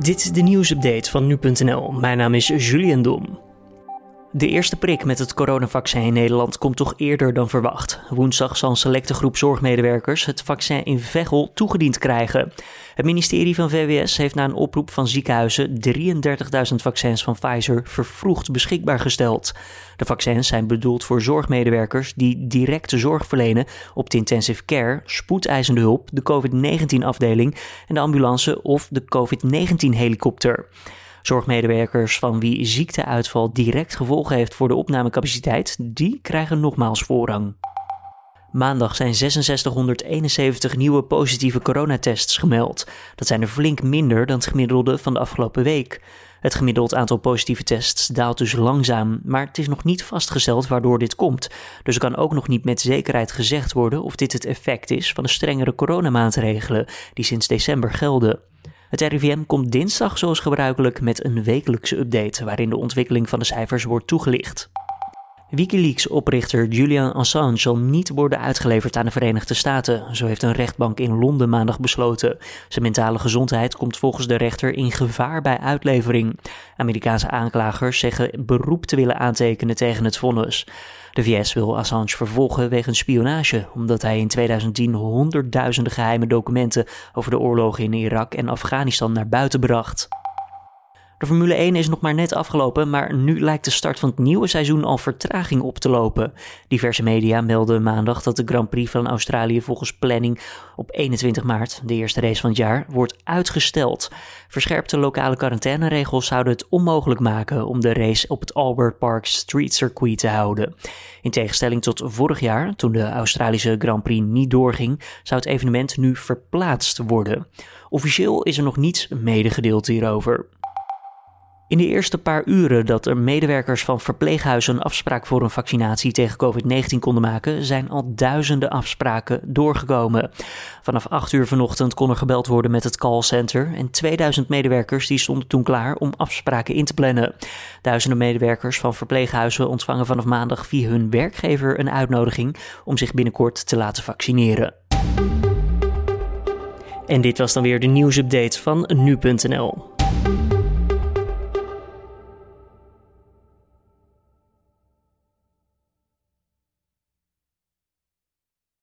Dit is de nieuwsupdate van nu.nl. Mijn naam is Julian Dom. De eerste prik met het coronavaccin in Nederland komt toch eerder dan verwacht. Woensdag zal een selecte groep zorgmedewerkers het vaccin in Veghel toegediend krijgen. Het ministerie van VWS heeft na een oproep van ziekenhuizen 33.000 vaccins van Pfizer vervroegd beschikbaar gesteld. De vaccins zijn bedoeld voor zorgmedewerkers die directe zorg verlenen op de intensive care, spoedeisende hulp, de COVID-19-afdeling en de ambulance of de COVID-19-helikopter. Zorgmedewerkers van wie ziekteuitval direct gevolgen heeft voor de opnamecapaciteit, die krijgen nogmaals voorrang. Maandag zijn 6671 nieuwe positieve coronatests gemeld. Dat zijn er flink minder dan het gemiddelde van de afgelopen week. Het gemiddeld aantal positieve tests daalt dus langzaam, maar het is nog niet vastgesteld waardoor dit komt. Dus er kan ook nog niet met zekerheid gezegd worden of dit het effect is van de strengere coronamaatregelen die sinds december gelden. Het RIVM komt dinsdag zoals gebruikelijk met een wekelijkse update waarin de ontwikkeling van de cijfers wordt toegelicht. Wikileaks-oprichter Julian Assange zal niet worden uitgeleverd aan de Verenigde Staten. Zo heeft een rechtbank in Londen maandag besloten. Zijn mentale gezondheid komt volgens de rechter in gevaar bij uitlevering. Amerikaanse aanklagers zeggen beroep te willen aantekenen tegen het vonnis. De VS wil Assange vervolgen wegens spionage, omdat hij in 2010 honderdduizenden geheime documenten over de oorlogen in Irak en Afghanistan naar buiten bracht. De Formule 1 is nog maar net afgelopen, maar nu lijkt de start van het nieuwe seizoen al vertraging op te lopen. Diverse media melden maandag dat de Grand Prix van Australië volgens planning op 21 maart, de eerste race van het jaar, wordt uitgesteld. Verscherpte lokale quarantaineregels zouden het onmogelijk maken om de race op het Albert Park Street Circuit te houden. In tegenstelling tot vorig jaar, toen de Australische Grand Prix niet doorging, zou het evenement nu verplaatst worden. Officieel is er nog niets medegedeeld hierover. In de eerste paar uren dat er medewerkers van verpleeghuizen een afspraak voor een vaccinatie tegen COVID-19 konden maken, zijn al duizenden afspraken doorgekomen. Vanaf 8 uur vanochtend kon er gebeld worden met het callcenter en 2000 medewerkers die stonden toen klaar om afspraken in te plannen. Duizenden medewerkers van verpleeghuizen ontvangen vanaf maandag via hun werkgever een uitnodiging om zich binnenkort te laten vaccineren. En dit was dan weer de nieuwsupdate van nu.nl.